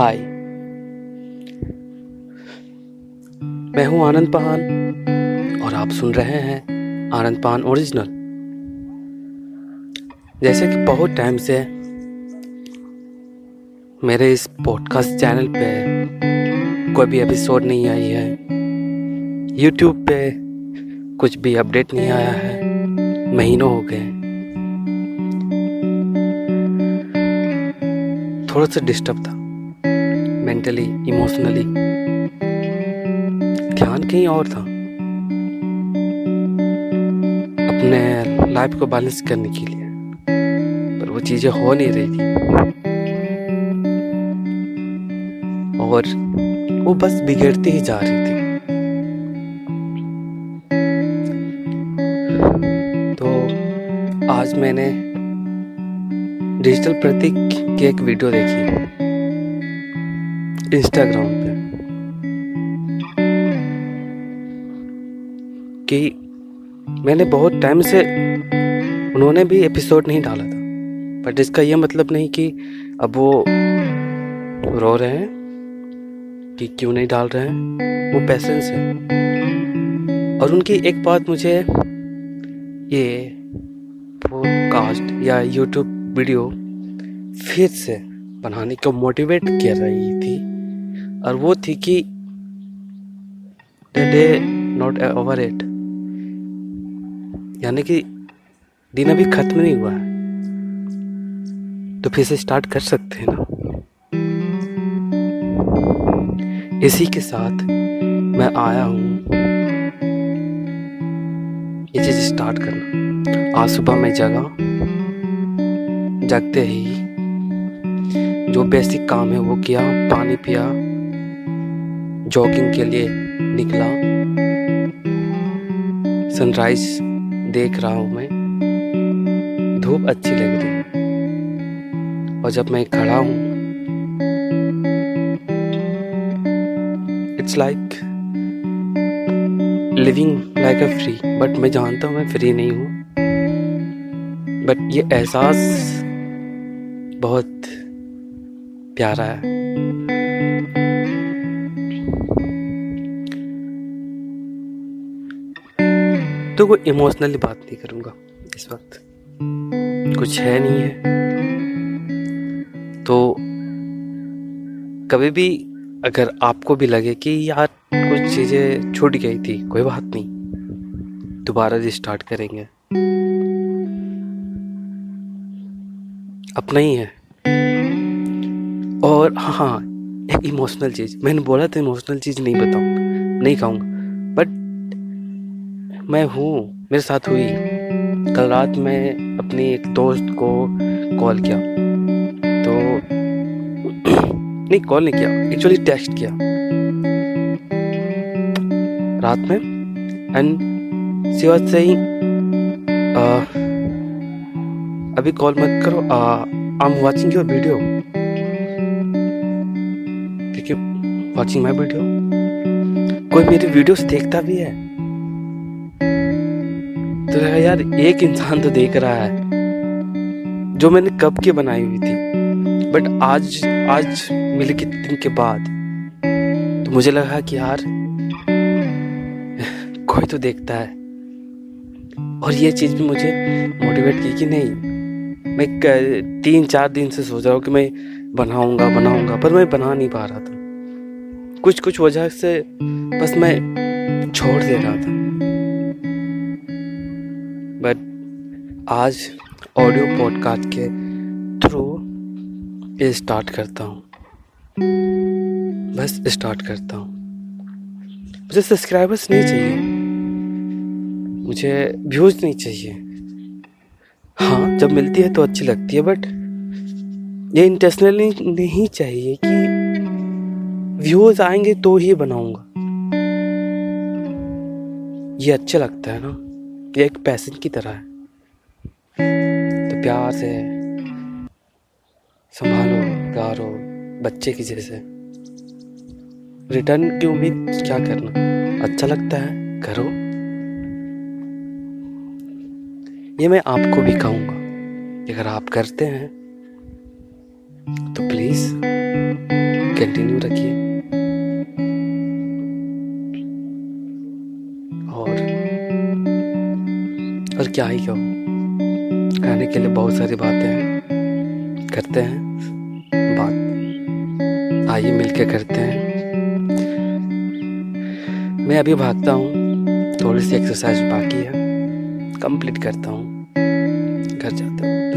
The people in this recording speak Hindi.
हाय। मैं हूँ आनंद पहान, और आप सुन रहे हैं आनंद पहान ओरिजिनल। जैसे कि बहुत टाइम से मेरे इस पॉडकास्ट चैनल पे कोई भी एपिसोड नहीं आई है। यूट्यूब पे कुछ भी अपडेट नहीं आया है। महीनों हो गए। थोड़ा सा डिस्टर्ब था। मेंटली इमोशनली ध्यान कहीं और था। अपने लाइफ को बैलेंस करने के लिए। पर वो चीज़ें हो नहीं रही थी। और वो बस बिगड़ती ही जा रही थी। तो आज मैंने डिजिटल प्रतीक की एक वीडियो देखी। इंस्टाग्राम पे। कि मैंने बहुत टाइम से उन्होंने भी एपिसोड नहीं डाला था। बट इसका यह मतलब नहीं कि अब वो रो रहे हैं, कि क्यों नहीं डाल रहे हैं। वो पैसेंस है। और उनकी एक बात मुझे ये पॉडकास्ट या यूट्यूब वीडियो फिर से बनाने को मोटिवेट कर रही थी। और वो थी कि डे नॉट ओवर इट यानी कि दिन अभी खत्म नहीं हुआ है। तो फिर से स्टार्ट कर सकते हैं ना। इसी के साथ मैं आया हूँ। ये चीज़ स्टार्ट करना। आज सुबह मैं जगा। जगते ही जो बेसिक काम है वो किया, पानी पिया जॉगिंग के लिए निकला। सनराइज देख रहा हूँ मैं। धूप अच्छी लग रही। और जब मैं खड़ा हूँ it's like living like a free but मैं जानता हूँ मैं फ्री नहीं हूँ। बट ये एहसास बहुत प्यारा है। तो कोई इमोशनली बात नहीं करूँगा इस वक्त। कुछ है नहीं है। तो कभी भी अगर आपको भी लगे कि यार कुछ चीज़ें छूट गई थी, कोई बात नहीं। दोबारा रिस्टार्ट करेंगे। अपना ही है। और हाँ हाँ इमोशनल चीज़। मैंने बोला था इमोशनल चीज़ नहीं बताऊँ नहीं कहूँगा मैं हूँ, मेरे साथ हुई। कल रात मैं अपनी एक दोस्त को कॉल किया। तो नहीं, कॉल नहीं किया एक्चुअली टेक्स्ट किया। रात में एंड सी वॉज़ से अभी कॉल मत करो I am watching your video देखिए वाचिंग माय वीडियो कोई मेरी वीडियोस देखता भी है? तो यार, एक इंसान तो देख रहा है, जो मैंने कब की बनाई हुई थी। बट आज आज मिले के दिन के बाद तो मुझे लगा कि यार, कोई तो देखता है। और ये चीज़ भी मुझे मोटिवेट की कि नहीं, मैं तीन, चार दिन से सोच रहा हूँ कि मैं बनाऊँगा बनाऊँगा, पर मैं बना नहीं पा रहा था। कुछ कुछ वजह से बस मैं छोड़ दे रहा था। बट आज ऑडियो पॉडकास्ट के थ्रू ये स्टार्ट करता हूँ। बस स्टार्ट करता हूँ। मुझे सब्सक्राइबर्स नहीं चाहिए। मुझे व्यूज़ नहीं चाहिए। हाँ जब मिलती है तो अच्छी लगती है बट ये इंटेंशनली नहीं चाहिए कि व्यूज़ आएँगे तो ही बनाऊँगा। ये अच्छा लगता है ना। ये एक पैसन की तरह है। तो प्यार से संभालो हो बच्चे की जैसे। रिटर्न की उम्मीद क्या करना? अच्छा लगता है? करो। ये मैं आपको भी कहूँगा। अगर आप करते हैं तो प्लीज़ कंटिन्यू रखिए। और और क्या ही क्यों कहने के लिए बहुत सारी बातें करते हैं। बात आइए मिलके करते हैं। मैं अभी भागता हूँ। थोड़ी सी एक्सरसाइज बाकी है। कंप्लीट करता हूँ। घर जाता हूँ।